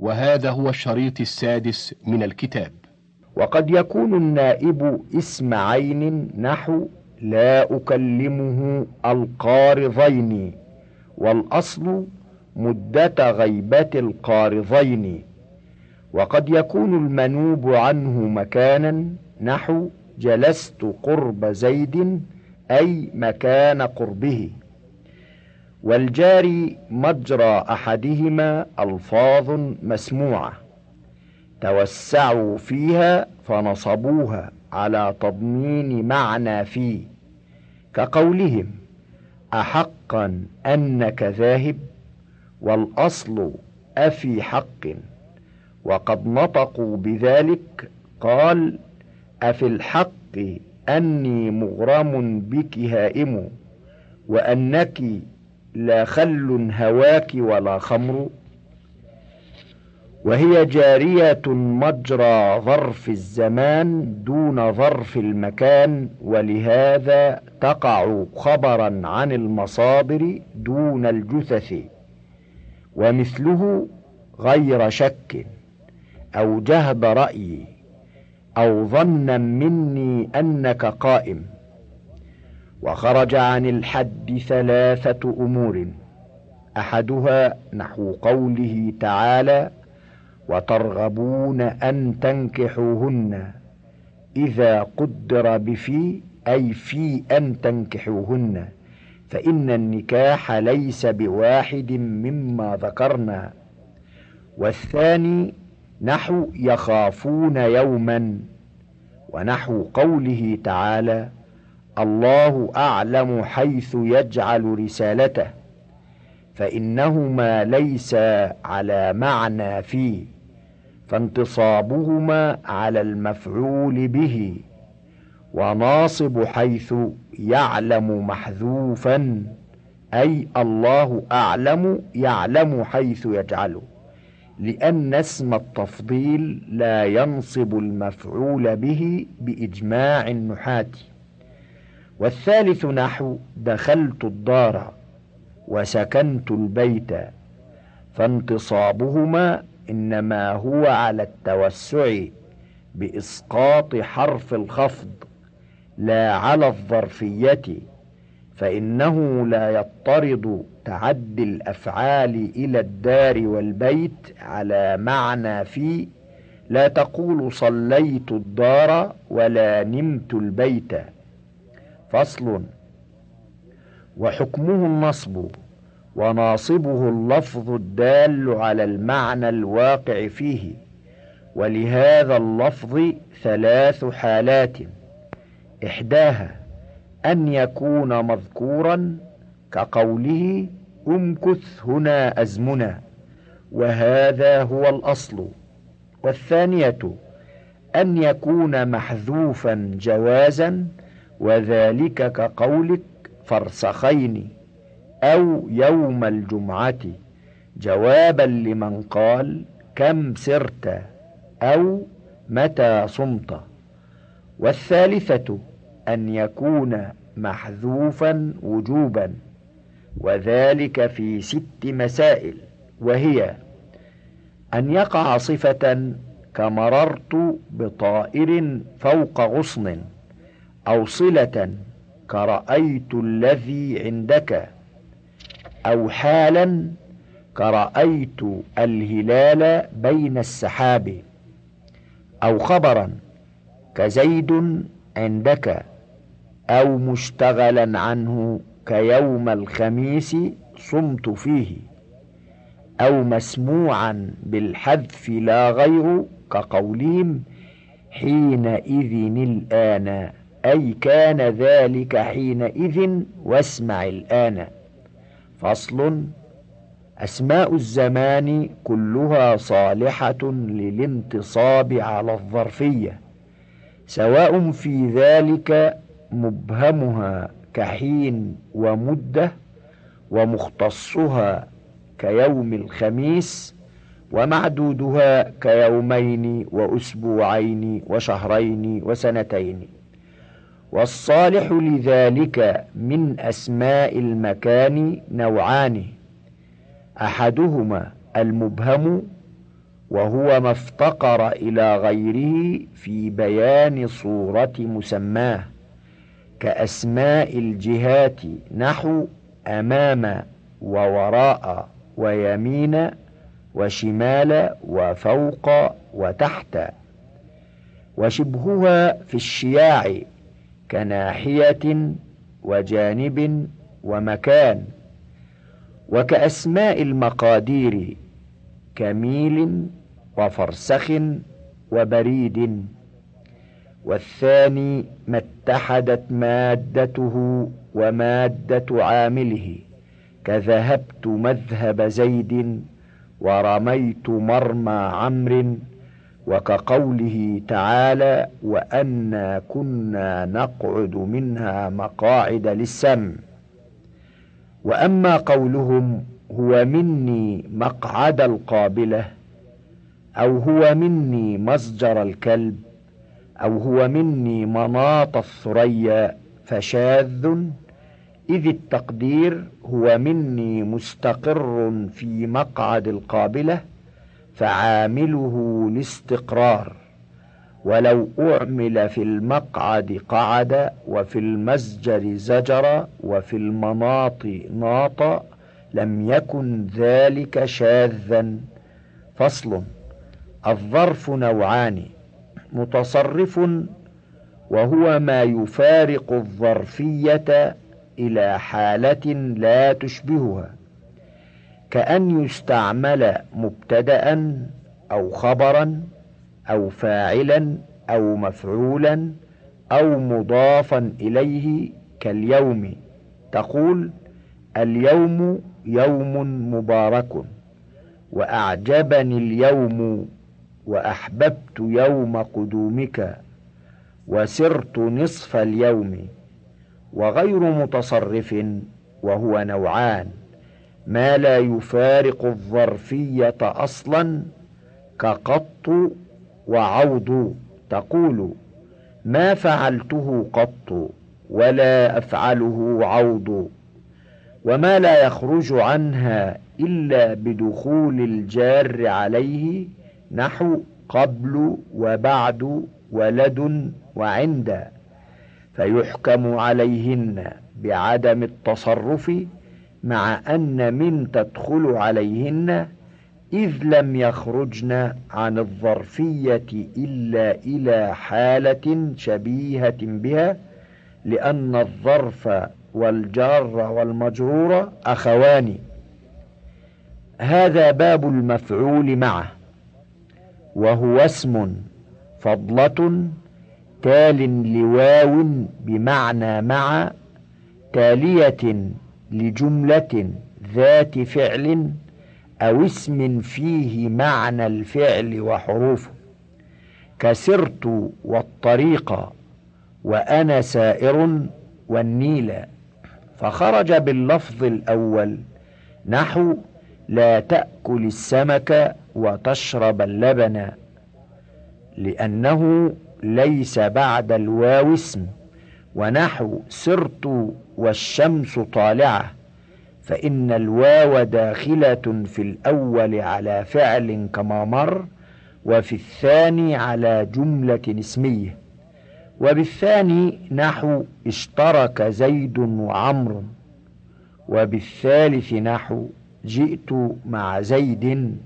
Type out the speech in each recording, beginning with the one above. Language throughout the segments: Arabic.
وهذا هو الشريط السادس من الكتاب. وقد يكون النائب اسم عين نحو لا أكلمه القارضين والأصل مدة غيبة القارضين. وقد يكون المنوب عنه مكانا نحو جلست قرب زيد أي مكان قربه. والجاري مجرى أحدهما ألفاظ مسموعة توسعوا فيها فنصبوها على تضمين معنى فيه كقولهم أحقا أنك ذاهب والأصل أفي حق وقد نطقوا بذلك قال أفي الحق أني مغرم بك هائم وأنك لا خل هواك ولا خمر. وهي جارية مجرى ظرف الزمان دون ظرف المكان ولهذا تقع خبرا عن المصادر دون الجثث ومثله غير شك أو جهد رأيي أو ظنا مني أنك قائم. وخرج عن الحد ثلاثة أمور أحدها نحو قوله تعالى وترغبون أن تنكحوهن إذا قدر بفي أي في أن تنكحوهن فإن النكاح ليس بواحد مما ذكرنا والثاني نحو يخافون يوما ونحو قوله تعالى الله أعلم حيث يجعل رسالته فإنهما ليس على معنى فيه فانتصابهما على المفعول به وناصب حيث يعلم محذوفا أي الله أعلم يعلم حيث يجعله لأن اسم التفضيل لا ينصب المفعول به بإجماع النحاة. والثالث نحو دخلت الدار وسكنت البيت فانتصابهما إنما هو على التوسع بإسقاط حرف الخفض لا على الظرفية فإنه لا يضطرد تعدي الأفعال إلى الدار والبيت على معنى في لا تقول صليت الدار ولا نمت البيت. فصل. وحكمه النصب وناصبه اللفظ الدال على المعنى الواقع فيه. ولهذا اللفظ ثلاث حالات. إحداها أن يكون مذكورا كقوله أمكث هنا أزمنا وهذا هو الأصل. والثانية أن يكون محذوفا جوازا وذلك كقولك فرسخين أو يوم الجمعة جوابا لمن قال كم سرت أو متى صمت. والثالثة أن يكون محذوفا وجوبا وذلك في ست مسائل وهي أن يقع صفة كمررت بطائر فوق غصن. أو صلة كرأيت الذي عندك. أو حالا كرأيت الهلال بين السحاب. أو خبرا كزيد عندك. أو مشتغلا عنه كيوم الخميس صمت فيه. أو مسموعا بالحذف لا غير كقولهم حينئذ الآن. أي كان ذلك حينئذ واسمع الآن. فصل أسماء الزمان كلها صالحة للانتصاب على الظرفية سواء في ذلك مبهمها كحين ومدة ومختصها كيوم الخميس ومعدودها كيومين وأسبوعين وشهرين وسنتين. والصالح لذلك من أسماء المكان نوعان. أحدهما المبهم وهو ما افتقر إلى غيره في بيان صورة مسماه كأسماء الجهات نحو أمام ووراء ويمين وشمال وفوق وتحت. وشبهها في الشياع كناحية وجانب ومكان وكأسماء المقادير كميل وفرسخ وبريد والثاني ما اتحدت مادته ومادة عامله كذهبت مذهب زيد ورميت مرمى عمرو وكقوله تعالى وأنا كنا نقعد منها مقاعد للسمع وأما قولهم هو مني مقعد القابلة أو هو مني مصجر الكلب أو هو مني مناط الثريا فشاذ إذ التقدير هو مني مستقر في مقعد القابلة. فعامله الاستقرار ولو أعمل في المقعد قعد وفي المسجر زجر وفي المناط ناط لم يكن ذلك شاذا. فصل الظرف نوعان متصرف وهو ما يفارق الظرفية إلى حالة لا تشبهها. كأن يستعمل مبتدأ أو خبرا أو فاعلا أو مفعولا أو مضافا إليه كاليوم. تقول اليوم يوم مبارك وأعجبني اليوم وأحببت يوم قدومك وسرت نصف اليوم وغير متصرف وهو نوعان. ما لا يفارق الظرفية أصلا كقط وعوض. تقول ما فعلته قط ولا أفعله عوض. وما لا يخرج عنها إلا بدخول الجار عليه نحو قبل وبعد ولد وعند. فيحكم عليهن بعدم التصرف مع أن من تدخل عليهن إذ لم يخرجن عن الظرفية إلا إلى حالة شبيهة بها لأن الظرف والجار والمجرور أخوان. هذا باب المفعول معه وهو اسم فضلة تال لواو بمعنى مع تالية لجملة ذات فعل أو اسم فيه معنى الفعل وحروفه. كسرت والطريق وأنا سائر والنيل. فخرج باللفظ الأول نحو لا تأكل السمك وتشرب اللبن لأنه ليس بعد الواو اسم. ونحو سرت والشمس طالعة فإن الواو داخلة في الأول على فعل كما مر وفي الثاني على جملة اسمية. وبالثاني نحو اشترك زيد وعمر وبالثالث نحو جئت مع زيد.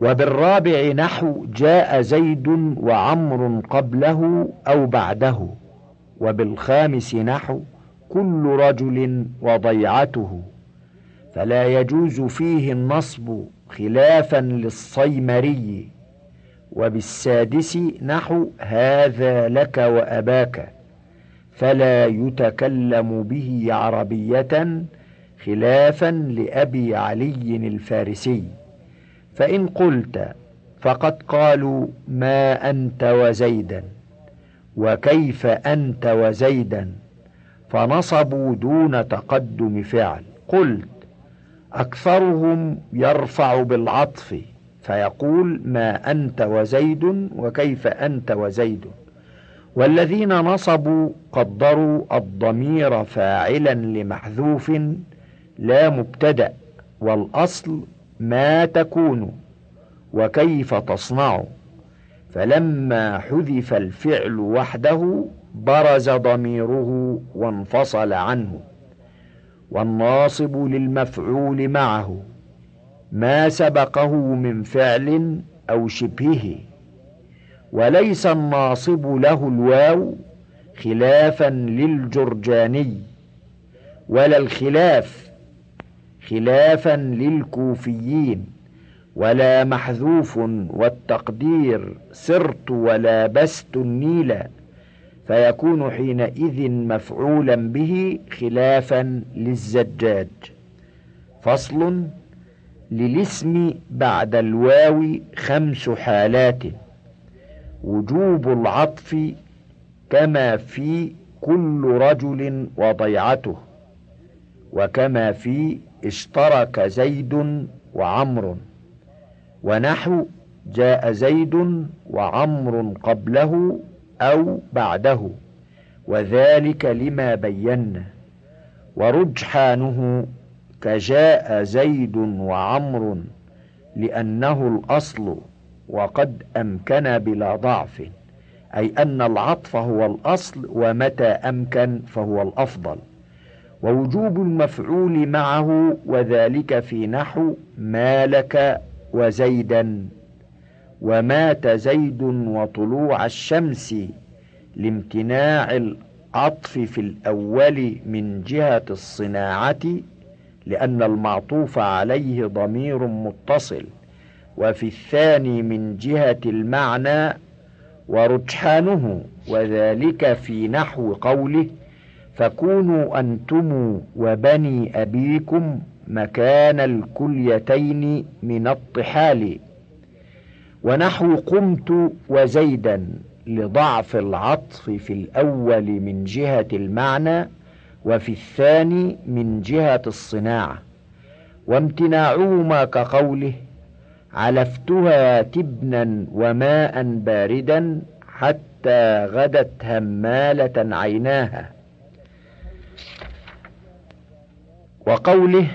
وبالرابع نحو جاء زيد وعمر قبله أو بعده وبالخامس نحو كل رجل وضيعته. فلا يجوز فيه النصب خلافا للصيمري. وبالسادس نحو هذا لك وأباك. فلا يتكلم به عربية خلافا لأبي علي الفارسي. فإن قلت فقد قالوا ما أنت وزيدا وكيف أنت وزيدا فنصبوا دون تقدم فعل. قلت أكثرهم يرفع بالعطف فيقول ما أنت وزيد وكيف أنت وزيد. والذين نصبوا قدروا الضمير فاعلا لمحذوف لا مبتدأ والأصل ما تكون وكيف تصنع. فلما حذف الفعل وحده برز ضميره وانفصل عنه. والناصب للمفعول معه. ما سبقه من فعل أو شبهه. وليس الناصب له الواو خلافا للجرجاني. ولا الخلاف خلافا للكوفيين ولا محذوف والتقدير سرت ولابست النيل فيكون حينئذ مفعولا به خلافا للزجاج. فصل للاسم بعد الواو خمس حالات وجوب العطف كما في كل رجل وضيعته وكما في اشترك زيد وعمر ونحو جاء زيد وعمر قبله أو بعده وذلك لما بينا. ورجحانه كجاء زيد وعمر لأنه الأصل وقد أمكن بلا ضعف أي أن العطف هو الأصل ومتى أمكن فهو الأفضل. ووجوب المفعول معه وذلك في نحو مالك وزيدا ومات زيد وطلوع الشمس لامتناع العطف في الأول من جهة الصناعة لأن المعطوف عليه ضمير متصل وفي الثاني من جهة المعنى ورجحانه وذلك في نحو قوله فكونوا أنتم وبني أبيكم مكان الكليتين من الطحال. ونحو قمت وزيدا لضعف العطف في الأول من جهة المعنى وفي الثاني من جهة الصناعة. وامتناعهما كقوله علفتها تبنا وماء باردا حتى غدت همالة عيناها. وقوله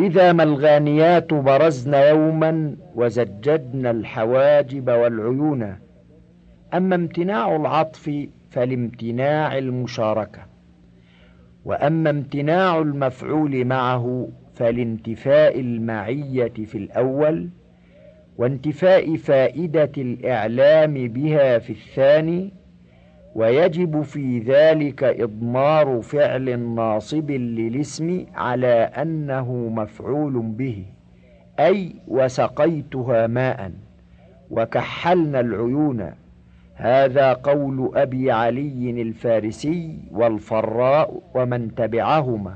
إذا ما الغانيات برزن يوما وزجدن الحواجب والعيون. أما امتناع العطف فلامتناع المشاركة. وأما امتناع المفعول معه فلانتفاء المعية في الأول وانتفاء فائدة الإعلام بها في الثاني ويجب في ذلك إضمار فعل ناصب للاسم على أنه مفعول به أي وسقيتها ماء وكحلنا العيون. هذا قول أبي علي الفارسي والفراء ومن تبعهما.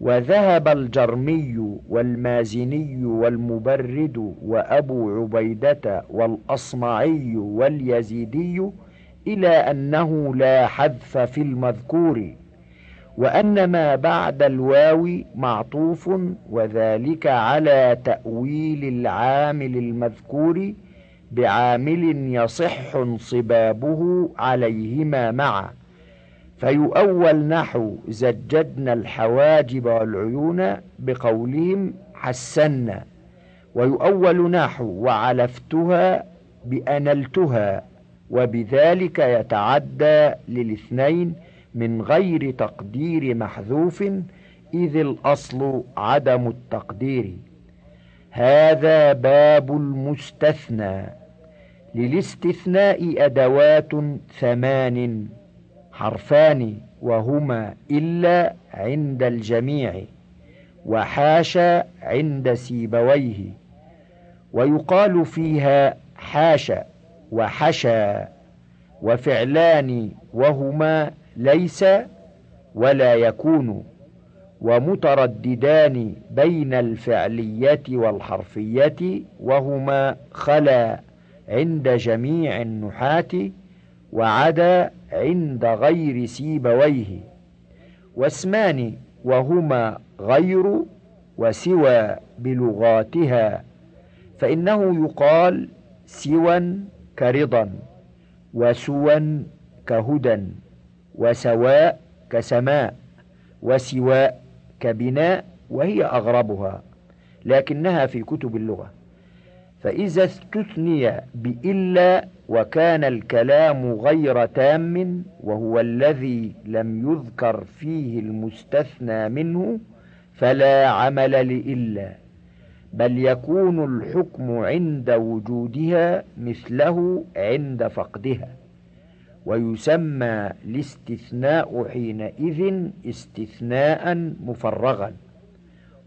وذهب الجرمي والمازني والمبرد وأبو عبيدة والأصمعي واليزيدي إلى أنه لا حذف في المذكور وأن ما بعد الواو معطوف وذلك على تأويل العامل المذكور بعامل يصح انصبابه عليهما معا. فيؤول نحو زجدنا الحواجب والعيون بقولهم حسنا. ويؤول نحو وعلفتها بأنلتها. وبذلك يتعدى للاثنين من غير تقدير محذوف إذ الأصل عدم التقدير. هذا باب المستثنى. للاستثناء أدوات ثمان حرفان وهما إلا عند الجميع وحاشا عند سيبويه. ويقال فيها حاشا وحشا وفعلان وهما ليس ولا يكون ومترددان بين الفعلية والحرفية وهما خلا عند جميع النحاة وعدا عند غير سيبويه. واسمان وهما غير وسوى بلغاتها فإنه يقال سوى كرضا وسوى كهدى وسواء كسماء وسواء كبناء وهي أغربها لكنها في كتب اللغة. فإذا استثني بإلا وكان الكلام غير تام وهو الذي لم يذكر فيه المستثنى منه فلا عمل لإلا. بل يكون الحكم عند وجودها مثله عند فقدها ويسمى الاستثناء حينئذ استثناء مفرغا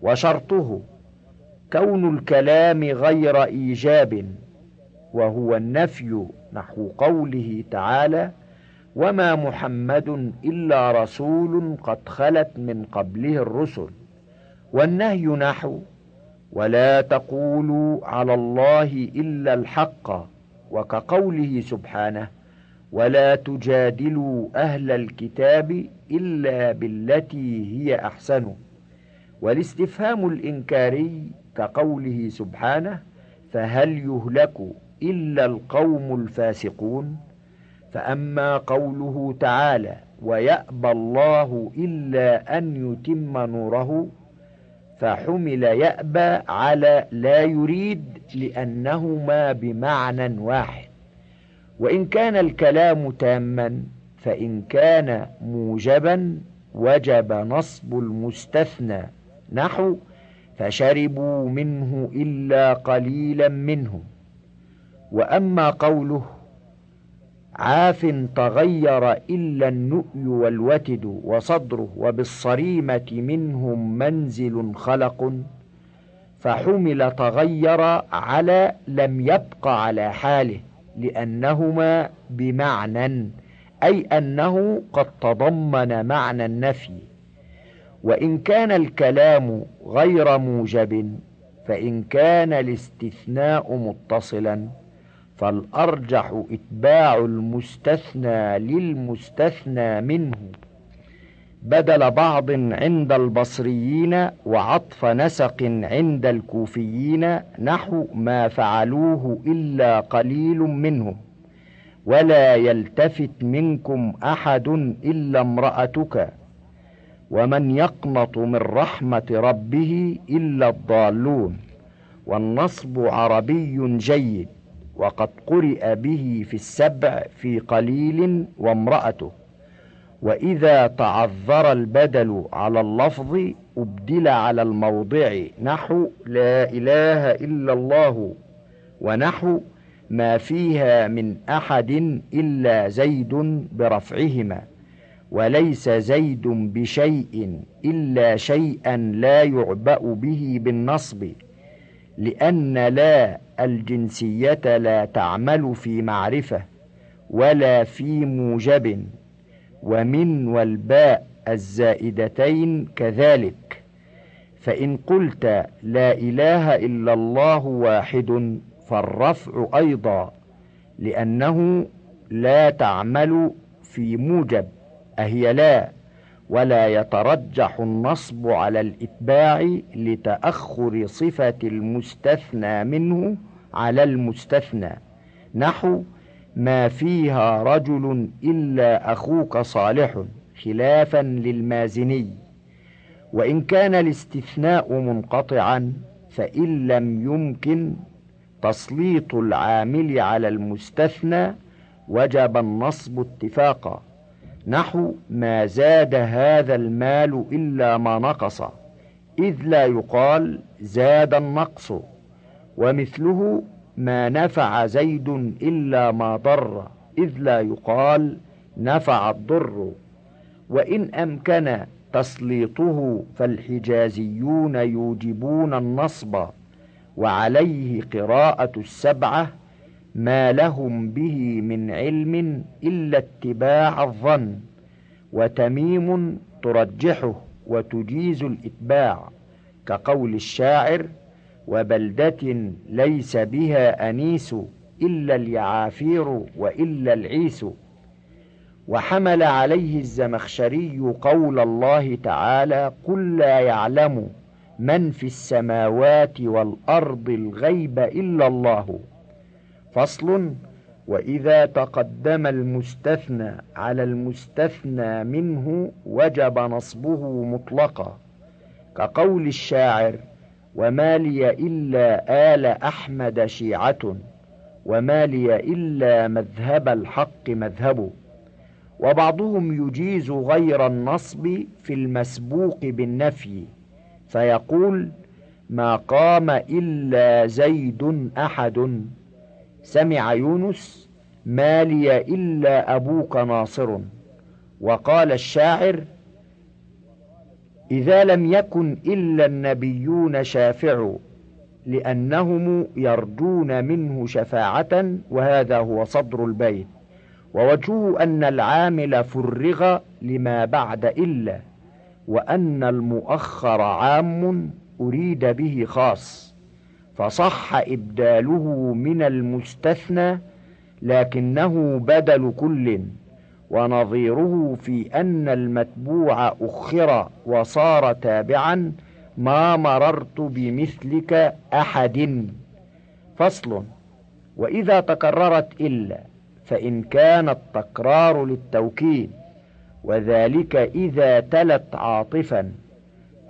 وشرطه كون الكلام غير إيجاب وهو النفي نحو قوله تعالى وما محمد إلا رسول قد خلت من قبله الرسل والنهي نحو ولا تقولوا على الله إلا الحق وكقوله سبحانه ولا تجادلوا أهل الكتاب إلا بالتي هي أحسن. والاستفهام الإنكاري كقوله سبحانه فهل يهلك إلا القوم الفاسقون؟ فأما قوله تعالى ويأبى الله إلا أن يتم نوره فحمل يأبى على لا يريد لأنهما بمعنى واحد. وإن كان الكلام تاما فإن كان موجبا وجب نصب المستثنى نحو فشربوا منه إلا قليلا منهم وأما قوله عاف تغير إلا النؤي والوتد وصدره وبالصريمة منهم منزل خلق فحمل تغير على لم يبق على حاله لأنهما بمعنى أي أنه قد تضمن معنى النفي. وإن كان الكلام غير موجب فإن كان الاستثناء متصلا. فالأرجح إتباع المستثنى للمستثنى منه. بدل بعض عند البصريين وعطف نسق عند الكوفيين نحو ما فعلوه إلا قليل منهم. ولا يلتفت منكم أحد إلا امرأتك. ومن يقنط من رحمة ربه إلا الضالون. والنصب عربي جيد. وقد قرئ به في السبع في قليل وامرأته. وإذا تعذر البدل على اللفظ أبدل على الموضع نحو لا إله إلا الله ونحو ما فيها من أحد إلا زيد برفعهما. وليس زيد بشيء إلا شيئا لا يعبأ به بالنصب لأن لا الجنسية لا تعمل في معرفة ولا في موجب ومن والباء الزائدتين كذلك. فإن قلت لا إله إلا الله واحد فالرفع أيضا لأنه لا تعمل في موجب أهي لا ولا يترجح النصب على الإتباع لتأخر صفة المستثنى منه على المستثنى. نحو ما فيها رجل إلا أخوك صالح خلافا للمازني. وإن كان الاستثناء منقطعا فإن لم يمكن تسليط العامل على المستثنى وجب النصب اتفاقا. نحو ما زاد هذا المال إلا ما نقص. إذ لا يقال زاد النقص. ومثله ما نفع زيد إلا ما ضر إذ لا يقال نفع الضر. وإن أمكن تسليطه فالحجازيون يوجبون النصب وعليه قراءة السبعة ما لهم به من علم إلا اتباع الظن وتميم ترجحه وتجيز الإتباع كقول الشاعر وبلدة ليس بها أنيس إلا اليعافير وإلا العيس. وحمل عليه الزمخشري قول الله تعالى قل لا يعلم من في السماوات والأرض الغيب إلا الله. فصل وإذا تقدم المستثنى على المستثنى منه وجب نصبه مطلقا. كقول الشاعر وما لي إلا آل أحمد شيعة وما لي إلا مذهب الحق مذهب. وبعضهم يجيز غير النصب في المسبوق بالنفي فيقول ما قام إلا زيد أحد سمع يونس ما لي إلا أبوك ناصر وقال الشاعر إذا لم يكن إلا النبيون شافع لأنهم يرجون منه شفاعة وهذا هو صدر البيت. ووجهه أن العامل فرغ لما بعد إلا وأن المؤخر عام أريد به خاص. فصح إبداله من المستثنى لكنه بدل كل. ونظيره في أن المتبوع أخر وصار تابعا ما مررت بمثلك أحد. فصل. وإذا تكررت إلا فإن كان التكرار للتوكيد وذلك إذا تلت عاطفا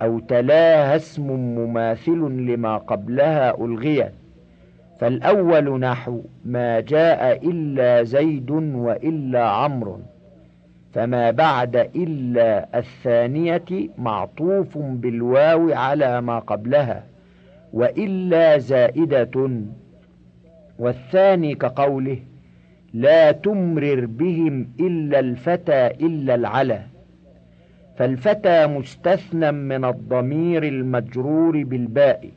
أو تلاها اسم مماثل لما قبلها ألغيت فالأول نحو ما جاء إلا زيد وإلا عمرو. فما بعد إلا الثانية معطوف بالواو على ما قبلها وإلا زائدة والثاني كقوله لا تمرر بهم إلا الفتى إلا العلا. فالفتى مستثنى من الضمير المجرور بالباء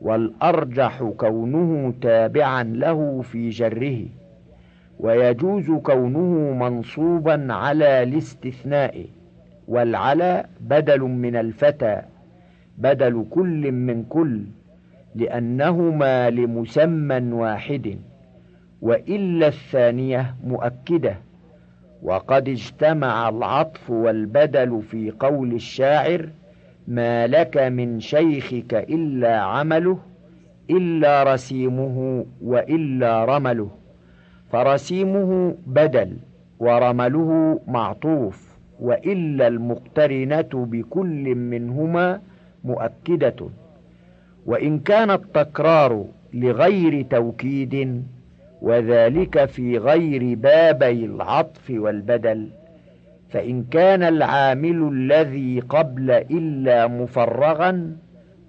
والأرجح كونه تابعا له في جره. ويجوز كونه منصوبا على الاستثناء والعلى بدل من الفتى بدل كل من كل لأنهما لمسمى واحد وإلا الثانية مؤكدة. وقد اجتمع العطف والبدل في قول الشاعر ما لك من شيخك إلا عمله إلا رسيمه وإلا رمله. فرسيمه بدل ورمله معطوف وإلا المقترنة بكل منهما مؤكدة. وإن كان التكرار لغير توكيد وذلك في غير بابي العطف والبدل. فإن كان العامل الذي قبل إلا مفرغا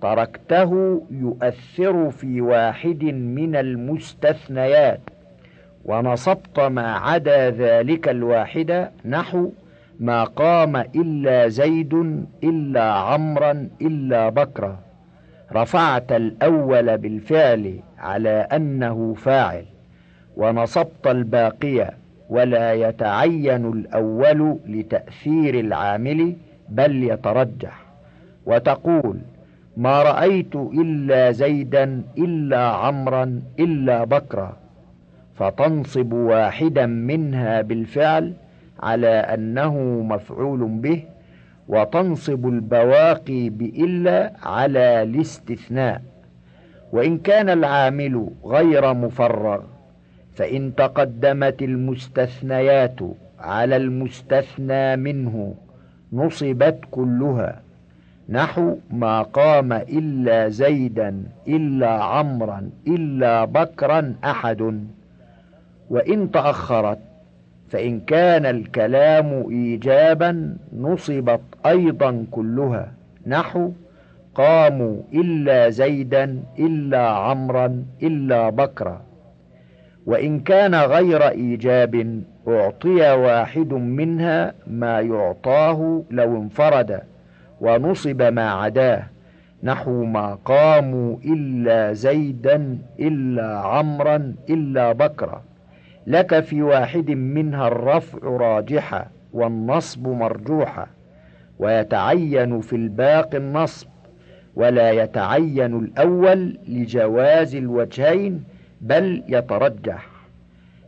تركته يؤثر في واحد من المستثنيات. ونصبت ما عدا ذلك الواحد نحو ما قام إلا زيد إلا عمرا إلا بكرا. رفعت الأول بالفعل على أنه فاعل ونصبت الباقي ولا يتعين الأول لتأثير العامل بل يترجح. وتقول ما رأيت إلا زيدا إلا عمرا إلا بكرا. فتنصب واحدا منها بالفعل على أنه مفعول به وتنصب البواقي بإلا على الاستثناء وإن كان العامل غير مفرغ فإن تقدمت المستثنيات على المستثنى منه نصبت كلها نحو ما قام إلا زيدا إلا عمرا إلا بكرا أحد وإن تأخرت فإن كان الكلام إيجابا نصبت أيضا كلها. نحو قاموا إلا زيدا إلا عمرا إلا بكرا. وإن كان غير إيجاب أعطي واحد منها ما يعطاه لو انفرد ونصب ما عداه. نحو ما قاموا إلا زيدا إلا عمرا إلا بكرا. لك في واحد منها الرفع راجحا والنصب مرجوحا ويتعين في الباقي النصب ولا يتعين الأول لجواز الوجهين بل يترجح.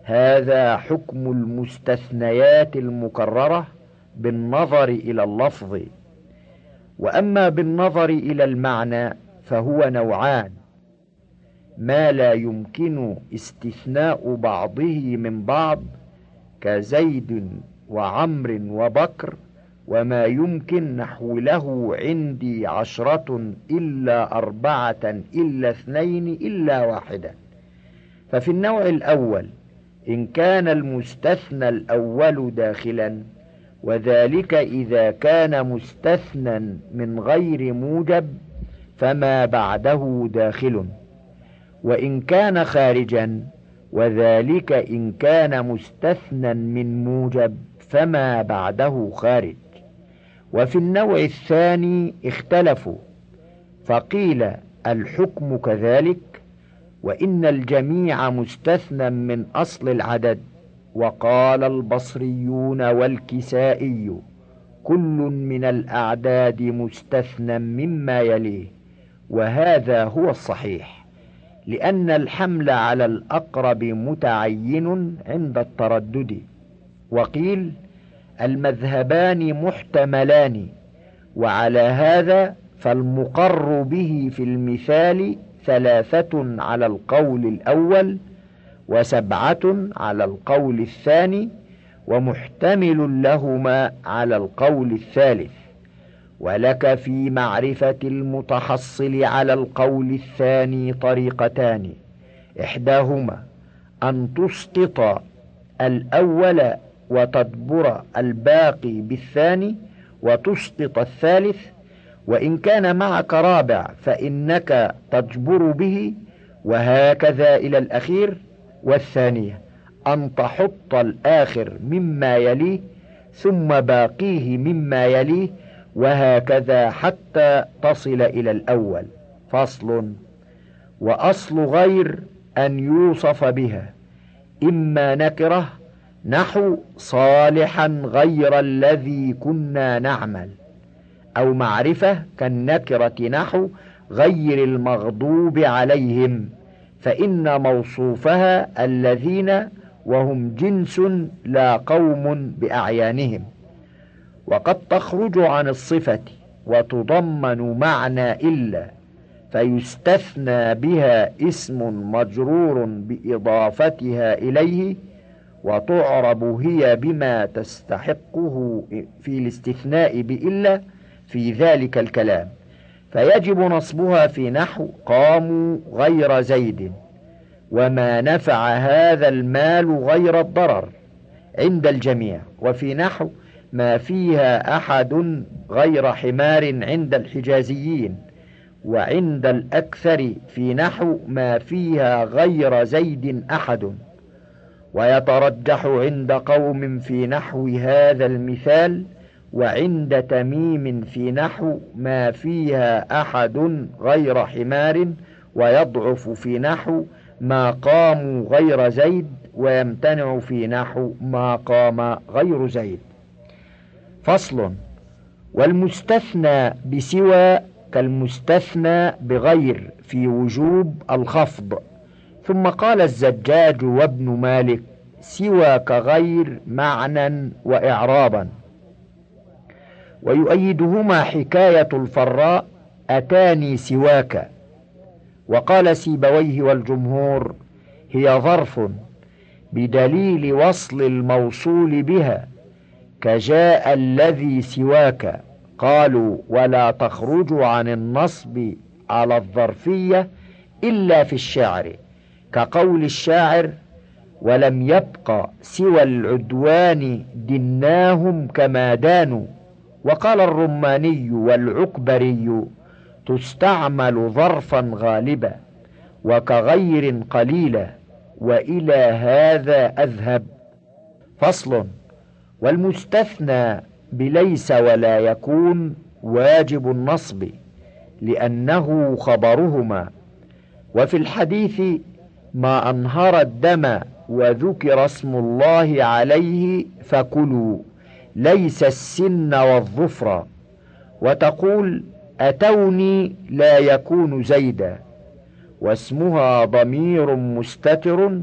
هذا حكم المستثنيات المكررة بالنظر إلى اللفظ. وأما بالنظر إلى المعنى فهو نوعان. ما لا يمكن استثناء بعضه من بعض كزيد وعمر وبكر وما يمكن نحو له عندي عشرة إلا أربعة إلا اثنين إلا واحدا ففي النوع الأول إن كان المستثنى الأول داخلا وذلك إذا كان مستثنى من غير موجب فما بعده داخل. وإن كان خارجا وذلك إن كان مستثنى من موجب فما بعده خارج. وفي النوع الثاني اختلفوا فقيل الحكم كذلك وإن الجميع مستثنى من أصل العدد. وقال البصريون والكسائي كل من الأعداد مستثنى مما يليه وهذا هو الصحيح. لأن الحمل على الأقرب متعين عند التردد. وقيل المذهبان محتملان وعلى هذا فالمقر به في المثال ثلاثة على القول الأول وسبعة على القول الثاني ومحتمل لهما على القول الثالث. ولك في معرفة المتحصل على القول الثاني طريقتان. إحداهما أن تسقط الأول وتدبر الباقي بالثاني وتسقط الثالث وإن كان معك رابع فإنك تجبر به وهكذا إلى الأخير والثانية أن تحط الآخر مما يليه ثم باقيه مما يليه وهكذا حتى تصل إلى الأول. فصل. وأصل غير أن يوصف بها. إما نكرة نحو صالحا غير الذي كنا نعمل. أو معرفة كالنكرة نحو غير المغضوب عليهم. فإن موصوفها الذين وهم جنس لا قوم بأعيانهم. وقد تخرج عن الصفة وتضمن معنى إلا فيستثنى بها اسم مجرور بإضافتها إليه وتعرب هي بما تستحقه في الاستثناء بإلا في ذلك الكلام. فيجب نصبها في نحو قاموا غير زيد وما نفع هذا المال غير الضرر عند الجميع. وفي نحو ما فيها أحد غير حمار عند الحجازيين وعند الأكثر في نحو ما فيها غير زيد أحد. ويترجح عند قوم في نحو هذا المثال وعند تميم في نحو ما فيها أحد غير حمار ويضعف في نحو ما قاموا غير زيد ويمتنع في نحو ما قام غير زيد. فصل. والمستثنى بسوى كالمستثنى بغير في وجوب الخفض. ثم قال الزجاج وابن مالك سوى كغير معنى وإعرابا. ويؤيدهما حكاية الفراء أتاني سواك. وقال سيبويه والجمهور هي ظرف بدليل وصل الموصول بها. كجاء الذي سواك. قالوا ولا تخرج عن النصب على الظرفية إلا في الشعر. كقول الشاعر ولم يبق سوى العدوان دناهم كما دانوا وقال الرماني والعكبري تستعمل ظرفا غالبا وكغير قليلا وإلى هذا أذهب فصل. والمستثنى بليس ولا يكون واجب النصب لأنه خبرهما. وفي الحديث ما أنهر الدم وذكر اسم الله عليه فكلوا ليس السن والظفر. وتقول أتوني لا يكون زيدا. واسمها ضمير مستتر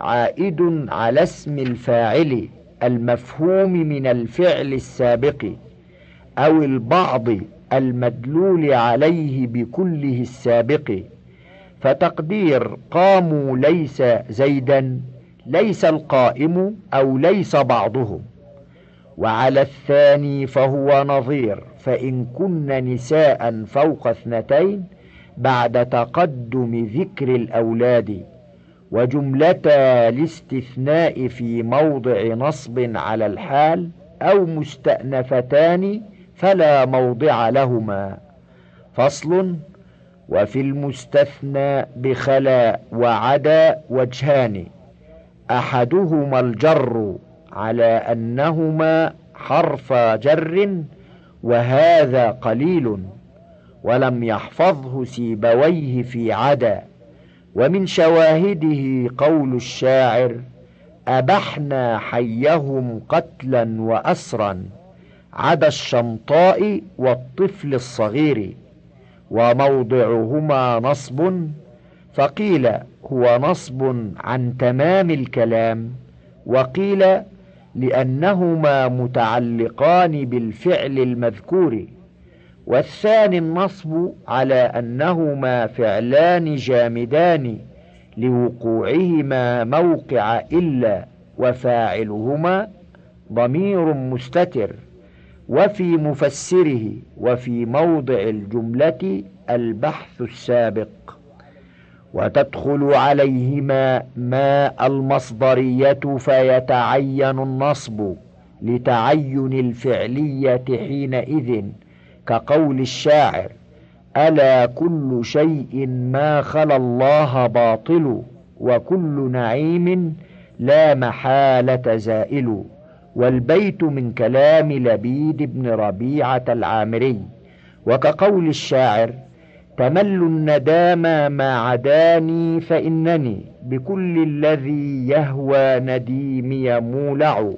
عائد على اسم الفاعل. المفهوم من الفعل السابق أو البعض المدلول عليه بكله السابق. فتقدير قاموا ليس زيدا ليس القائم أو ليس بعضهم وعلى الثاني فهو نظير فإن كن نساء فوق اثنتين بعد تقدم ذكر الأولاد. وجملة الاستثناء في موضع نصب على الحال أو مستأنفتان فلا موضع لهما. فصل وفي المستثنى بخلا وعدا وجهان. أحدهما الجر على أنهما حرف جر وهذا قليل ولم يحفظه سيبويه في عدا. ومن شواهده قول الشاعر أبحنا حيهم قتلا وأسرا عدا الشمطاء والطفل الصغير وموضعهما نصب فقيل هو نصب عن تمام الكلام وقيل لأنهما متعلقان بالفعل المذكور. والثاني النصب على أنهما فعلان جامدان لوقوعهما موقع إلا وفاعلهما ضمير مستتر وفي مفسره وفي موضع الجملة البحث السابق وتدخل عليهما ما المصدرية فيتعين النصب لتعين الفعلية حينئذ كقول الشاعر ألا كل شيء ما خلا الله باطل وكل نعيم لا محالة زائل. والبيت من كلام لبيد بن ربيعة العامري. وكقول الشاعر تمل الندامى ما عداني فإنني بكل الذي يهوى نديمي مولع.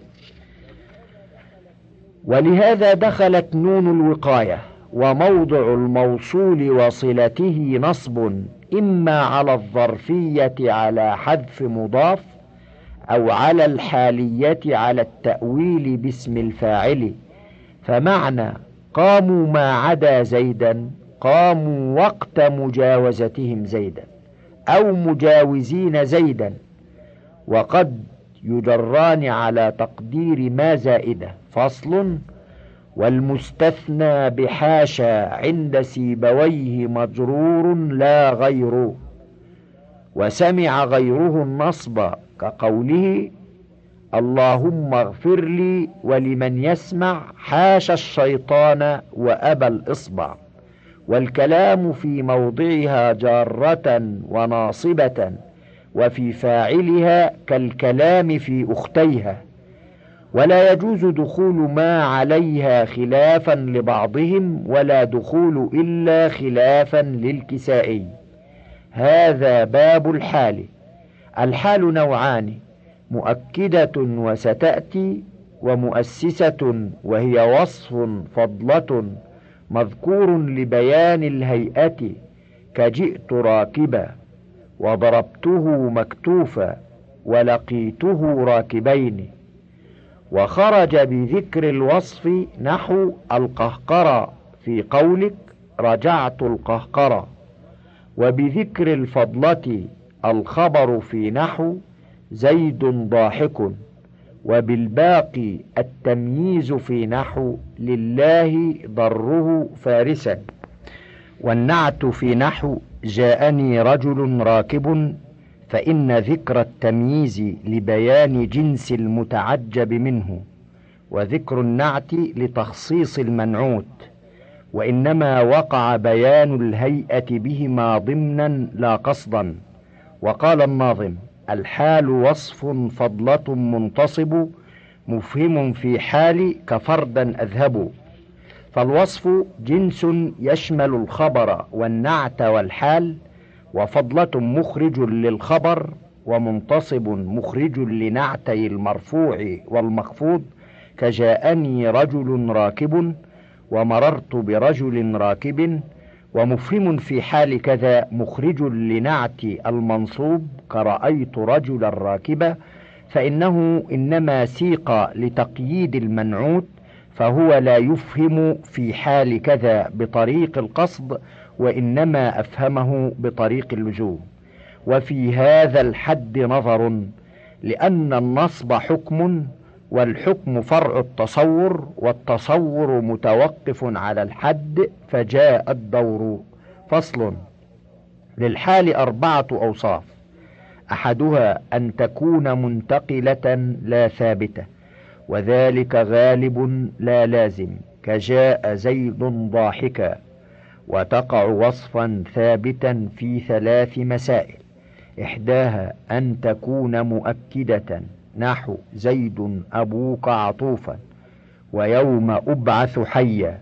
ولهذا دخلت نون الوقاية وموضع الموصول وصلته نصب إما على الظرفية على حذف مضاف أو على الحالية على التأويل باسم الفاعل. فمعنى قاموا ما عدا زيدا قاموا وقت مجاوزتهم زيدا أو مجاوزين زيدا. وقد يجران على تقدير ما زائدة. فصل والمستثنى بحاشا عند سيبويه مجرور لا غيره وسمع غيره النصب كقوله اللهم اغفر لي ولمن يسمع حاش الشيطان وأبى الإصبع والكلام في موضعها جارة وناصبة وفي فاعلها كالكلام في أختيها ولا يجوز دخول ما عليها خلافا لبعضهم ولا دخول إلا خلافا للكسائي هذا باب الحال. الحال نوعان مؤكدة وستأتي ومؤسسة وهي وصف فضلة مذكور لبيان الهيئة كجئت راكبا وضربته مكتوفا ولقيته راكبين. وخرج بذكر الوصف نحو القهقرة في قولك رجعت القهقرة. وبذكر الفضلة الخبر في نحو زيد ضاحك. وبالباقي التمييز في نحو لله ضره فارسا. والنعت في نحو جاءني رجل راكب فإن ذكر التمييز لبيان جنس المتعجب منه وذكر النعت لتخصيص المنعوت وإنما وقع بيان الهيئة بهما ضمنا لا قصدا. وقال الناظم الحال وصف فضلة منتصب مفهم في حال كفردا أذهب. فالوصف جنس يشمل الخبر والنعت والحال وفضلة مخرج للخبر ومنتصب مخرج لنعتي المرفوع والمخفوض كجاءني رجل راكب ومررت برجل راكب ومفهم في حال كذا مخرج لنعت المنصوب كرأيت رجلا راكبا فإنه إنما سيق لتقييد المنعوت فهو لا يفهم في حال كذا بطريق القصد وإنما أفهمه بطريق اللزوم. وفي هذا الحد نظر لأن النصب حكم والحكم فرع التصور والتصور متوقف على الحد فجاء الدور. فصل للحال أربعة أوصاف. أحدها أن تكون منتقلة لا ثابتة. وذلك غالب لا لازم كجاء زيد ضاحكا وتقع وصفا ثابتا في ثلاث مسائل. إحداها أن تكون مؤكدة نحو زيد أبوك عطوفا ويوم أبعث حيا.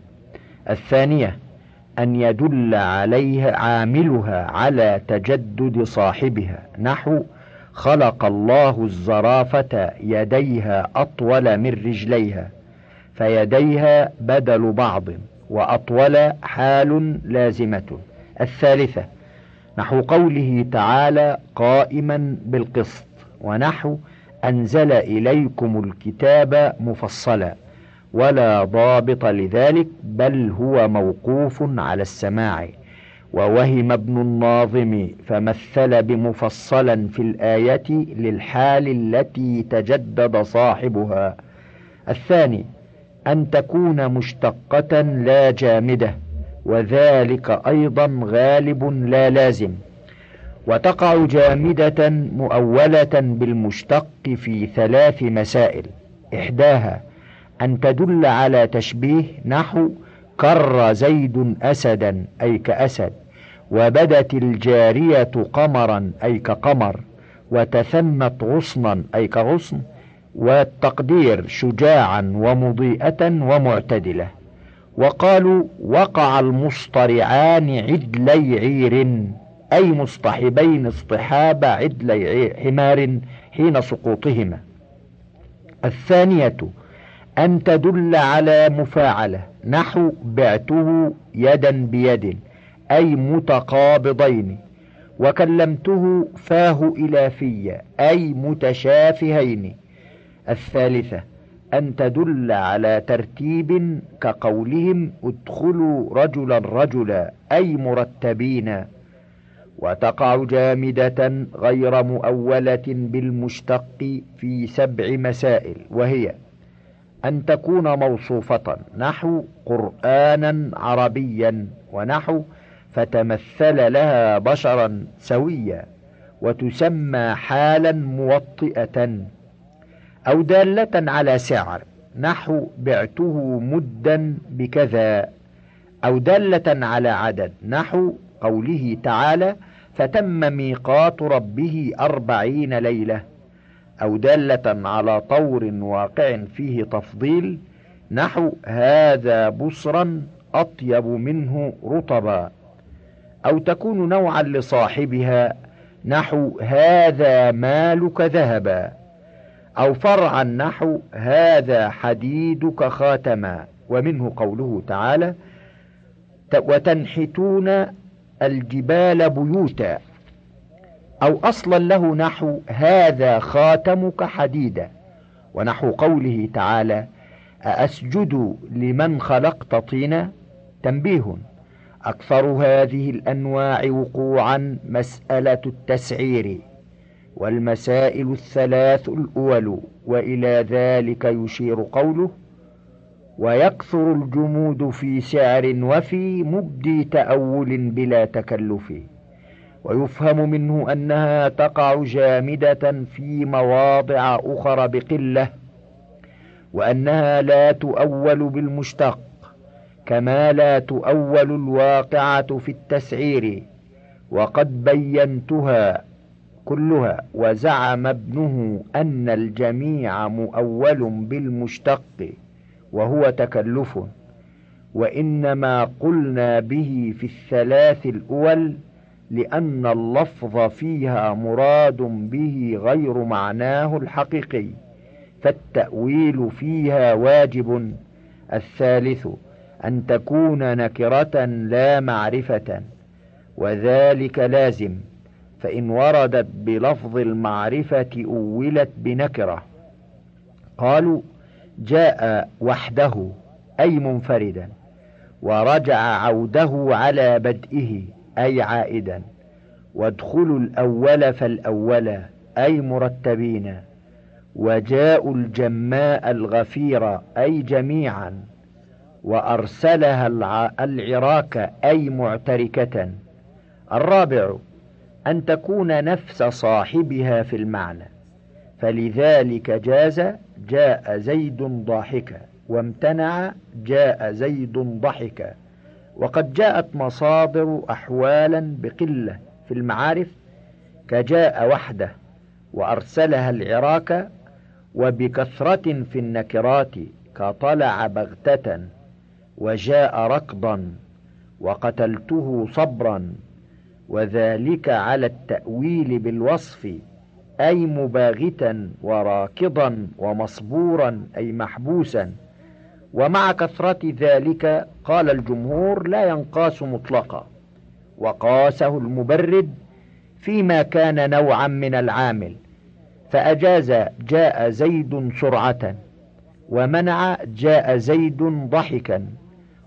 الثانية أن يدل عليها عاملها على تجدد صاحبها نحو خلق الله الزرافة يديها أطول من رجليها فيديها بدل بعض وأطول حال لازمة. الثالثة نحو قوله تعالى قائما بالقسط ونحو أنزل إليكم الكتاب مفصلا ولا ضابط لذلك بل هو موقوف على السماع. ووهم ابن الناظم فمثل بمفصلا في الآية للحال التي تجدد صاحبها. الثاني أن تكون مشتقة لا جامدة وذلك أيضا غالب لا لازم. وتقع جامدة مؤولة بالمشتق في ثلاث مسائل. إحداها أن تدل على تشبيه نحو كر زيد أسدا أي كأسد. وبدت الجارية قمرا أي كقمر. وتثنت غصنا أي كغصن. والتقدير شجاعا ومضيئة ومعتدلة. وقالوا وقع المصطرعان عدلي عير أي مصطحبين اصطحاب عدلي حمار حين سقوطهما. الثانية أن تدل على مفاعلة. نحو بعته يدا بيد أي متقابضين وكلمته فاه إلى في أي متشافهين. الثالثة أن تدل على ترتيب كقولهم ادخلوا رجلا رجلا أي مرتبين. وتقع جامدة غير مؤولة بالمشتق في سبع مسائل وهي أن تكون موصوفة. نحو قرآنا عربيا ونحو فتمثل لها بشرا سويا وتسمى حالا موطئة أو دالة على سعر. نحو بعته مدا بكذا أو دالة على عدد. نحو قوله تعالى فتم ميقات ربه أربعين ليلة أو دالة على طور واقع فيه تفضيل نحو هذا بصرا أطيب منه رطبا. أو تكون نوعا لصاحبها نحو هذا مالك ذهبا. أو فرعا نحو هذا حديدك خاتما. ومنه قوله تعالى وتنحتون الجبال بيوتا أو أصلا له نحو هذا خاتمك حديدا ونحو قوله تعالى أأسجد لمن خلقت طينا؟ تنبيه. أكثر هذه الأنواع وقوعا مسألة التسعير والمسائل الثلاث الأول وإلى ذلك يشير قوله ويكثر الجمود في سعر وفي مبدي تأول بلا تكلف. ويفهم منه أنها تقع جامدة في مواضع أخرى بقلة وأنها لا تؤول بالمشتق كما لا تؤول الواقعة في التسعير وقد بينتها كلها وزعم ابنه أن الجميع مؤول بالمشتق وهو تكلف وإنما قلنا به في الثلاث الأول لأن اللفظ فيها مراد به غير معناه الحقيقي فالتأويل فيها واجب. الثالث أن تكون نكرة لا معرفة وذلك لازم فإن وردت بلفظ المعرفة أولت بنكرة. قالوا جاء وحده أي منفردا ورجع عوده على بدئه. أي عائدا. وادخلوا الأول فالأول أي مرتبين. وجاءوا الجماء الغفير أي جميعا. وأرسلها العراك أي معتركة. الرابع أن تكون نفس صاحبها في المعنى. فلذلك جاز جاء زيد ضاحكا. وامتنع جاء زيد ضحكا. وقد جاءت مصادر أحوالا بقلة في المعارف كجاء وحده وأرسلها العراك وبكثرة في النكرات كطلع بغتة وجاء ركضا وقتلته صبرا وذلك على التأويل بالوصف أي مباغتا وراكضا ومصبورا أي محبوسا. ومع كثرة ذلك قال الجمهور لا ينقاس مطلقا وقاسه المبرد فيما كان نوعا من العامل فأجاز جاء زيد سرعة ومنع جاء زيد ضحكا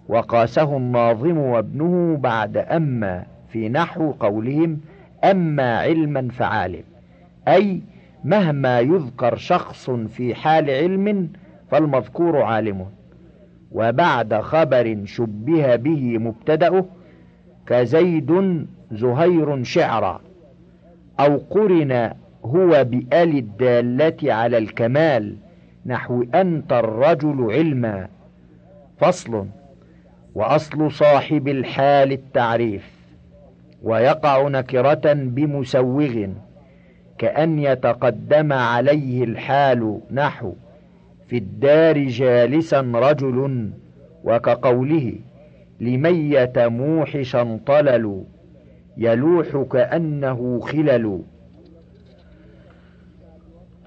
وقاسه الناظم وابنه بعد أما في نحو قولهم أما علما فعالم أي مهما يذكر شخص في حال علم فالمذكور عالم. وبعد خبر شبه به مبتدأه كزيد زهير شعرا أو قرن هو بآل الدالة على الكمال نحو أنت الرجل علما. فصل وأصل صاحب الحال التعريف ويقع نكرة بمسوغ كأن يتقدم عليه الحال نحو في الدار جالسا رجل وكقوله لميت موحشا طلل يلوح كأنه خلل.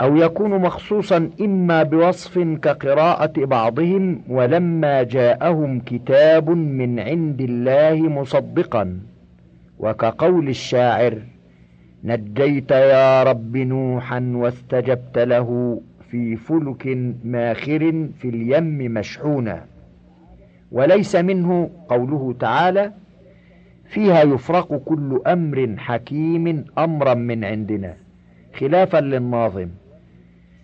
أو يكون مخصوصا إما بوصف كقراءة بعضهم ولما جاءهم كتاب من عند الله مصدقا وكقول الشاعر نجيت يا رب نوحا واستجبت له. في فلك ماخر في اليم مشحونا وليس منه قوله تعالى فيها يفرق كل أمر حكيم أمرا من عندنا. خلافا للناظم.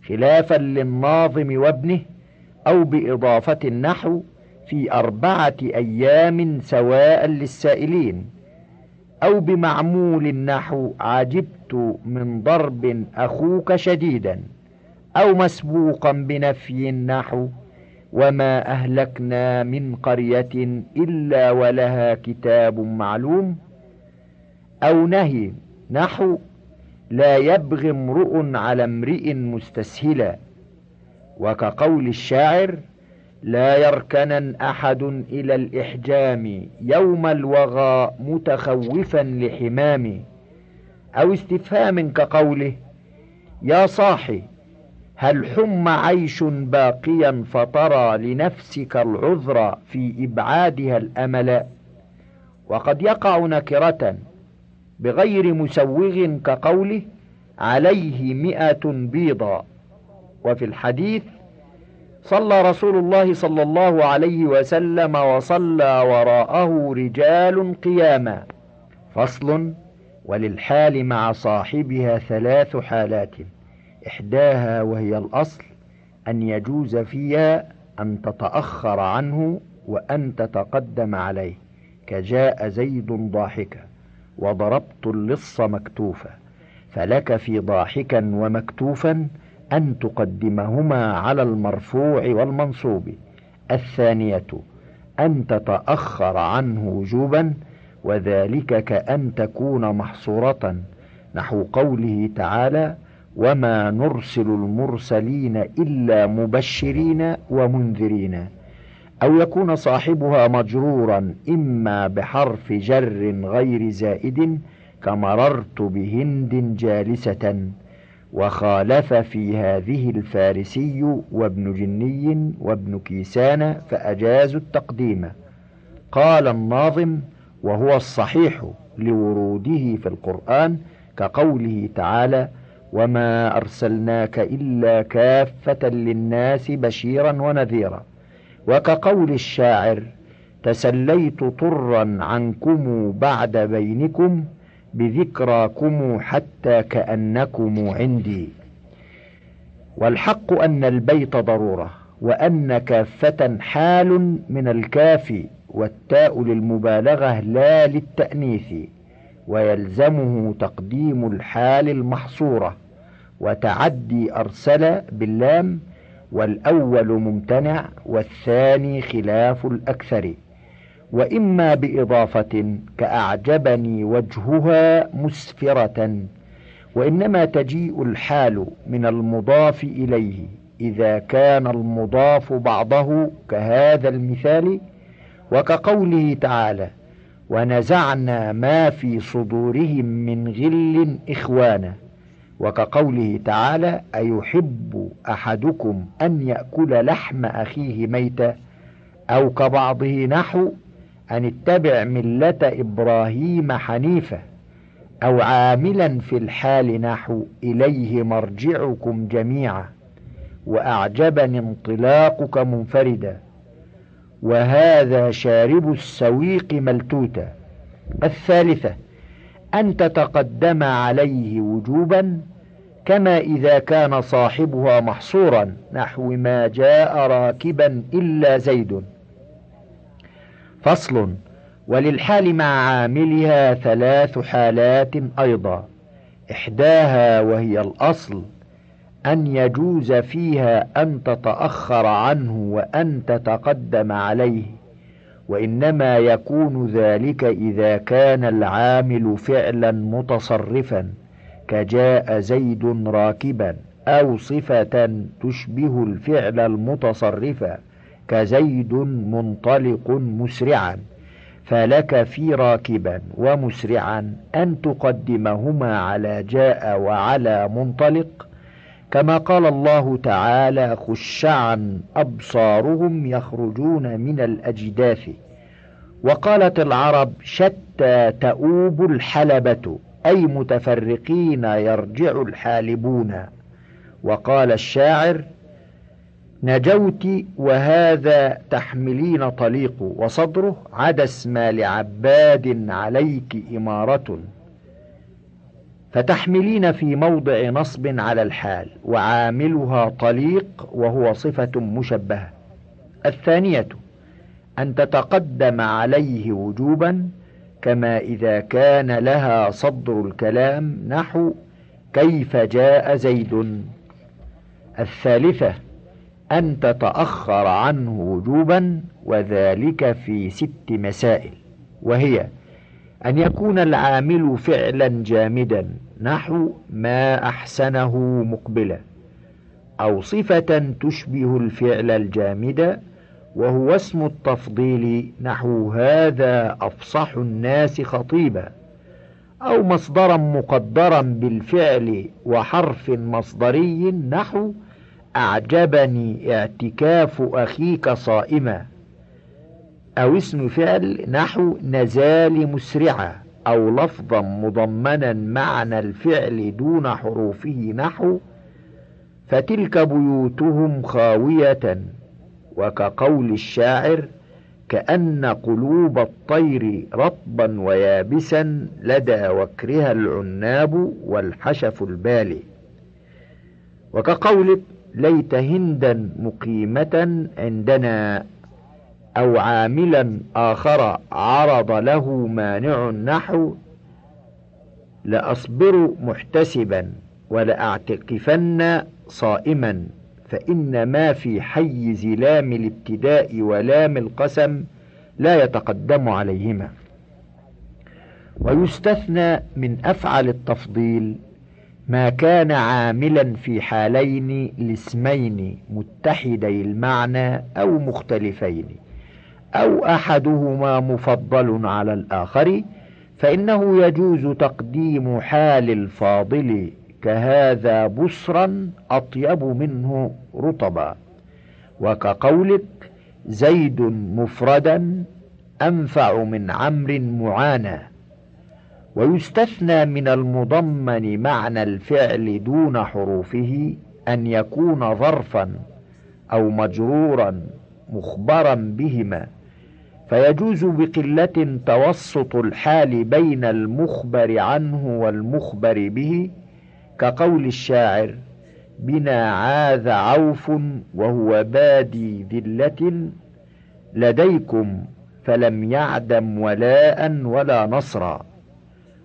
خلافا للناظم وابنه أو بإضافة النحو في أربعة أيام سواء للسائلين. أو بمعمول النحو عجبت من ضرب أخوك شديدا. أو مسبوقا بنفي النحو وما أهلكنا من قرية إلا ولها كتاب معلوم أو نهي نحو لا يبغي امرؤ على امرئ مستسهلا وكقول الشاعر لا يركنن أحد إلى الإحجام يوم الوغى متخوفا لحمام أو استفهام كقوله يا صاحي هل حم عيش باقيا فترى لنفسك العذر في إبعادها الأمل؟ وقد يقع نكرة بغير مسوغ كقوله عليه مئة بيضا. وفي الحديث صلى رسول الله صلى الله عليه وسلم وصلى وراءه رجال قياما. فصل وللحال مع صاحبها ثلاث حالات. إحداها وهي الأصل أن يجوز فيها أن تتأخر عنه وأن تتقدم عليه كجاء زيد ضاحكا وضربت اللص مكتوفا فلك في ضاحكا ومكتوفا أن تقدمهما على المرفوع والمنصوب. الثانية أن تتأخر عنه وجوبا وذلك كأن تكون محصورة نحو قوله تعالى وما نرسل المرسلين إلا مبشرين ومنذرين أو يكون صاحبها مجرورا إما بحرف جر غير زائد كمررت بهند جالسة وخالف في هذه الفارسي وابن جني وابن كيسان فأجازوا التقديم قال الناظم وهو الصحيح لوروده في القرآن كقوله تعالى وما أرسلناك إلا كافة للناس بشيرا ونذيرا وكقول الشاعر تسليت طرا عنكم بعد بينكم بذكراكم حتى كأنكم عندي والحق أن البيت ضرورة وأن كافة حال من الكاف والتاء للمبالغة لا للتأنيث ويلزمه تقديم الحال المحصورة. وتعدي أرسل باللام والأول ممتنع والثاني خلاف الأكثر. وإما بإضافة كأعجبني وجهها مسفرة. وإنما تجيء الحال من المضاف إليه. إذا كان المضاف بعضه كهذا المثال. وكقوله تعالى ونزعنا ما في صدورهم من غل إخوانا. وكقوله تعالى أيحب أحدكم أن يأكل لحم أخيه ميتا؟ أو كبعضه نحو أن اتبع ملة إبراهيم حنيفة. أو عاملا في الحال نحو إليه مرجعكم جميعا. وأعجبني انطلاقك منفردا. وهذا شارب السويق ملتوتا. الثالثة أن تتقدم عليه وجوبا كما إذا كان صاحبها محصورا نحو ما جاء راكبا إلا زيد. فصل وللحال مع عاملها ثلاث حالات أيضا إحداها وهي الأصل أن يجوز فيها أن تتأخر عنه وأن تتقدم عليه وإنما يكون ذلك إذا كان العامل فعلا متصرفا كجاء زيد راكبا أو صفة تشبه الفعل المتصرف كزيد منطلق مسرعا فلك في راكبا ومسرعا أن تقدمهما على جاء وعلى منطلق. كما قال الله تعالى خشعا أبصارهم يخرجون من الأجداث. وقالت العرب شتى تؤوب الحلبة أي متفرقين يرجع الحالبون. وقال الشاعر نجوت وهذا تحملين طليق وصدره عدا اسما لعباد عليك إمارة. فتحملين في موضع نصب على الحال وعاملها طليق وهو صفة مشبهة. الثانية أن تتقدم عليه وجوبا كما إذا كان لها صدر الكلام نحو كيف جاء زيد؟ الثالثة أن تتأخر عنه وجوبا وذلك في ست مسائل وهي أن يكون العامل فعلا جامدا نحو ما أحسنه مقبلا أو صفة تشبه الفعل الجامد وهو اسم التفضيل نحو هذا أفصح الناس خطيبا أو مصدرا مقدرا بالفعل وحرف مصدري نحو أعجبني اعتكاف أخيك صائما. أو اسم فعل نحو نزال مسرعا أو لفظا مضمنا معنى الفعل دون حروفه نحو فتلك بيوتهم خاوية وكقول الشاعر كأن قلوب الطير رطبا ويابسا لدى وكرها العناب والحشف البالي وكقولك ليت هندا مقيمة عندنا أو عاملا آخر عرض له مانع نحو لأصبر محتسبا ولأعتكفن صائما فإن ما في حيز لام الابتداء ولام القسم لا يتقدم عليهما. ويستثنى من أفعل التفضيل ما كان عاملا في حالين الاسمين متحدي المعنى أو مختلفين. أو أحدهما مفضل على الآخر فإنه يجوز تقديم حال الفاضل كهذا بصرا أطيب منه رطبا. وكقولك زيد مفردا أنفع من عمر معانا. ويستثنى من المضمن معنى الفعل دون حروفه أن يكون ظرفا أو مجرورا مخبرا بهما. فيجوز بقلة توسط الحال بين المخبر عنه والمخبر به كقول الشاعر بنا عاذ عوف وهو بادي ذلة لديكم فلم يعدم ولاء ولا نصرا.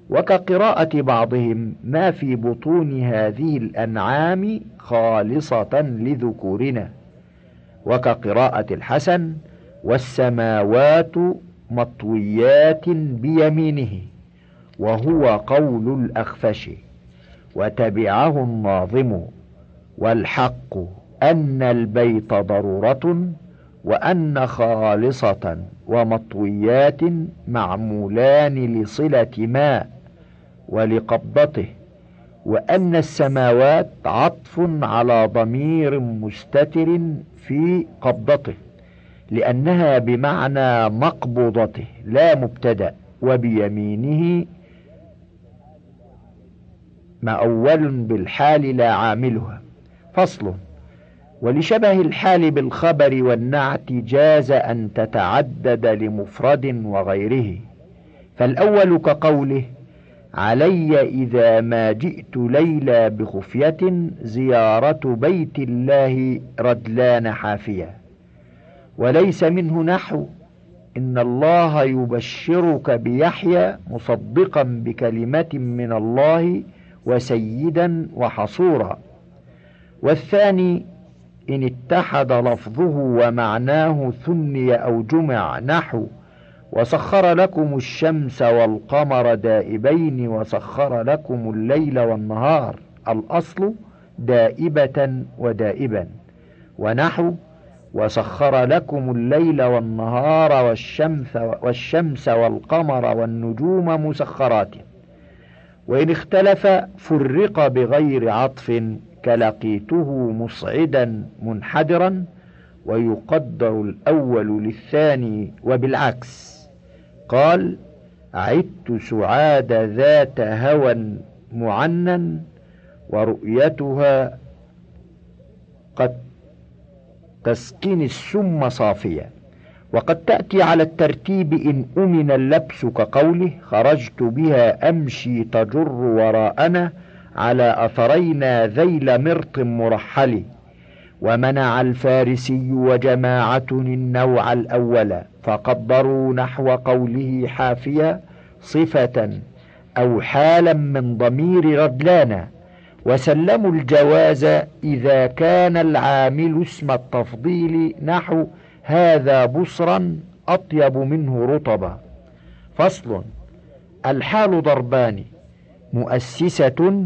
وكقراءة بعضهم ما في بطون هذه الأنعام خالصة لذكورنا. وكقراءة الحسن والسماوات مطويات بيمينه وهو قول الأخفش وتبعه الناظم والحق أن البيت ضرورة وأن خالصة ومطويات معمولان لصلة ماء ولقبضته وأن السماوات عطف على ضمير مستتر في قبضته. لأنها بمعنى مقبضته لا مبتدأ وبيمينه مأول بالحال لا عاملها. فصل ولشبه الحال بالخبر والنعت جاز أن تتعدد لمفرد وغيره. فالأول كقوله علي إذا ما جئت ليلى بخفية زيارة بيت الله ردلان حافية. وليس منه نحو. إن الله يبشرك بيحيى مصدقا بكلمة من الله وسيدا وحصورا. والثاني إن اتحد لفظه ومعناه ثني أو جمع نحو. وسخر لكم الشمس والقمر دائبين وسخر لكم الليل والنهار. الأصل دائبة ودائبا. ونحو وسخر لكم الليل والنهار والشمس والشمس والقمر والنجوم مسخرات. وإن اختلف فرق بغير عطف كلقيته مصعدا منحدرا ويقدر الأول للثاني وبالعكس. قال عدت سعاد ذات هوى معنى ورؤيتها قد تسقني السم صافية وقد تأتي على الترتيب إن أمن اللبس كقوله خرجت بها أمشي تجر وراءنا على أثرينا ذيل مرط مرحل. ومنع الفارسي وجماعة النوع الأول فقدروا نحو قوله حافية صفة أو حالا من ضمير ردلانا وسلموا الجواز إذا كان العامل اسم التفضيل نحو هذا بصرا أطيب منه رطبا. فصل الحال ضربان مؤسسة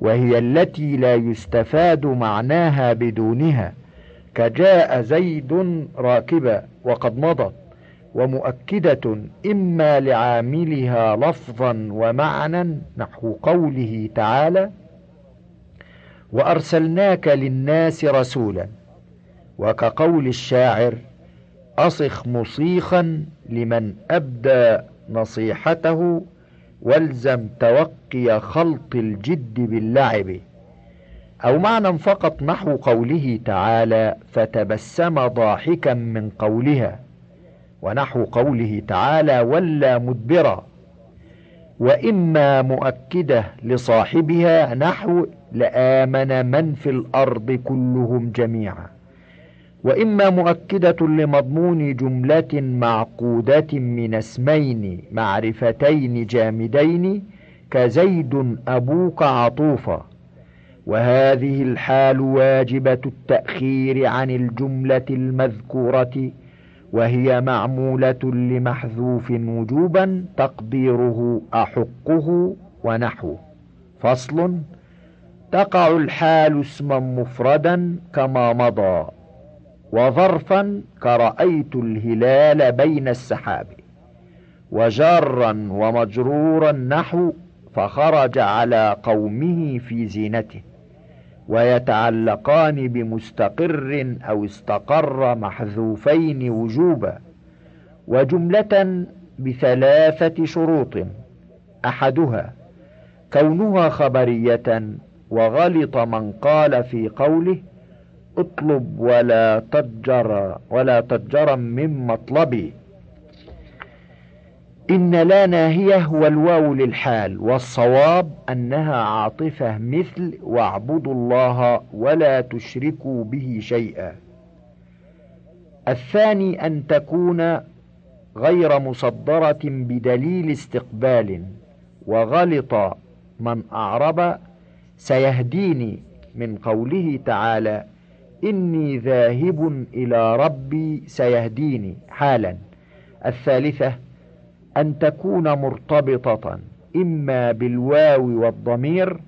وهي التي لا يستفاد معناها بدونها كجاء زيد راكبا وقد مضت ومؤكدة إما لعاملها لفظا ومعنى نحو قوله تعالى وأرسلناك للناس رسولا وكقول الشاعر أصخ مصيخا لمن أبدى نصيحته والزم توقي خلط الجد باللعب. أو معنى فقط نحو قوله تعالى فتبسم ضاحكا من قولها ونحو قوله تعالى ولا مدبرا. وإما مؤكدة لصاحبها نحو لآمن من في الأرض كلهم جميعا. وإما مؤكدة لمضمون جملة معقودة من اسمين معرفتين جامدين كزيد أبوك عطوفا. وهذه الحال واجبة التأخير عن الجملة المذكورة وهي معمولة لمحذوف وجوبا تقديره أحقه ونحوه. فصل تقع الحال اسما مفردا كما مضى وظرفا كرأيت الهلال بين السحاب. وجارا ومجرورا نحو فخرج على قومه في زينته ويتعلقان بمستقر أو استقر محذوفين وجوبا. وجملة بثلاثة شروط أحدها كونها خبرية وغلط من قال في قوله اطلب ولا تجر ولا تجرا من مطلبي. إن لا ناهية والواو للحال والصواب أنها عاطفة مثل واعبدوا الله ولا تشركوا به شيئا. الثاني أن تكون غير مصدرة بدليل استقبال وغلط من أعرب سيهديني من قوله تعالى إني ذاهب إلى ربي سيهديني. حالا. الثالثة أن تكون مرتبطة إما بالواو والضمير.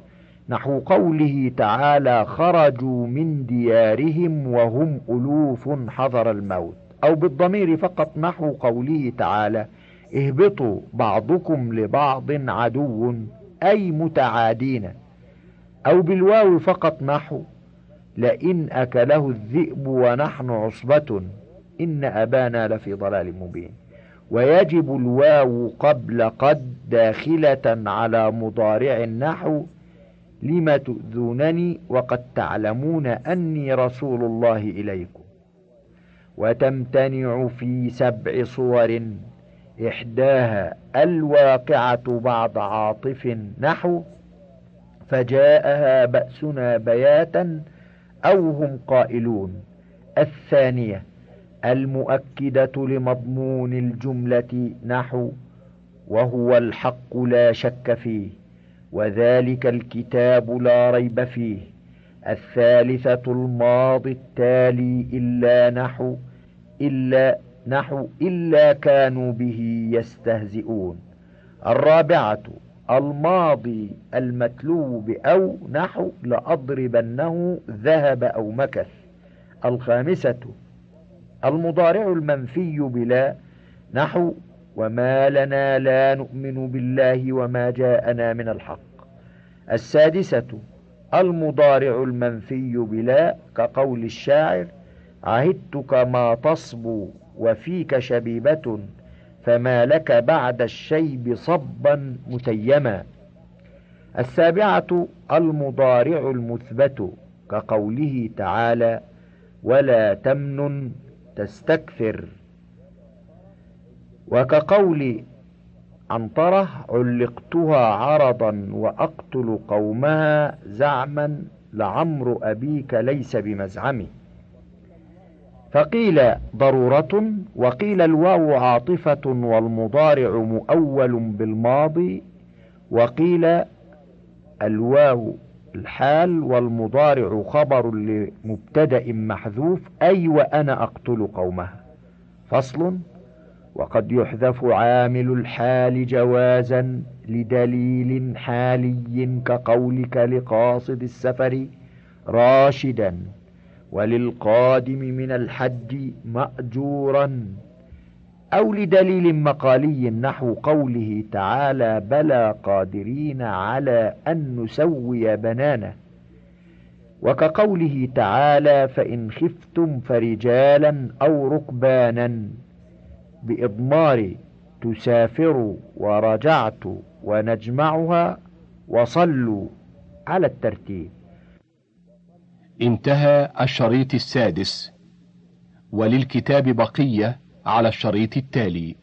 نحو قوله تعالى خرجوا من ديارهم وهم ألوف حذر الموت. أو بالضمير فقط نحو قوله تعالى اهبطوا بعضكم لبعض عدو أي متعادين. أو بالواو فقط نحو. لئن أكله الذئب ونحن عصبة إن أبانا لفي ضلال مبين. ويجب الواو قبل قد داخلة على مضارع النحو. لم تؤذونني وقد تعلمون أني رسول الله إليكم. وتمتنع في سبع صور. إحداها الواقعة بعد عاطف نحو فجاءها بأسنا بياتا أو هم قائلون. الثانية المؤكدة لمضمون الجملة نحو وهو الحق لا شك فيه وذلك الكتاب لا ريب فيه. الثالثة الماضي التالي إلا نحو إلا نحو إلا كانوا به يستهزئون. الرابعة الماضي المتلو بأو نحو لأضربنه ذهب أو مكث. الخامسة المضارع المنفي بلا نحو وما لنا لا نؤمن بالله وما جاءنا من الحق. السادسة المضارع المنفي بلا كقول الشاعر عهدتك ما تصبو وفيك شبيبة فما لك بعد الشيب صبا متيما. السابعة المضارع المثبت كقوله تعالى ولا تمنن تستكثر. وكقول عنطرة علقتها عرضا وأقتل قومها زعما لعمر أبيك ليس بمزعمي فقيل ضرورة وقيل الواو عاطفة والمضارع مؤول بالماضي وقيل الواو الحال والمضارع خبر لمبتدأ محذوف أي وأنا أقتل قومها فصل وقد يحذف عامل الحال جوازا لدليل حالي كقولك لقاصد السفر راشدا. وللقادم من الحج مأجورا أو لدليل مقالي نحو قوله تعالى بلى قادرين على أن نسوي بنانه وكقوله تعالى فإن خفتم فرجالا أو ركبانا بإضمار تسافر ورجعت ونجمعها وصلوا على الترتيب. انتهى الشريط السادس. وللكتاب بقية على الشريط التالي.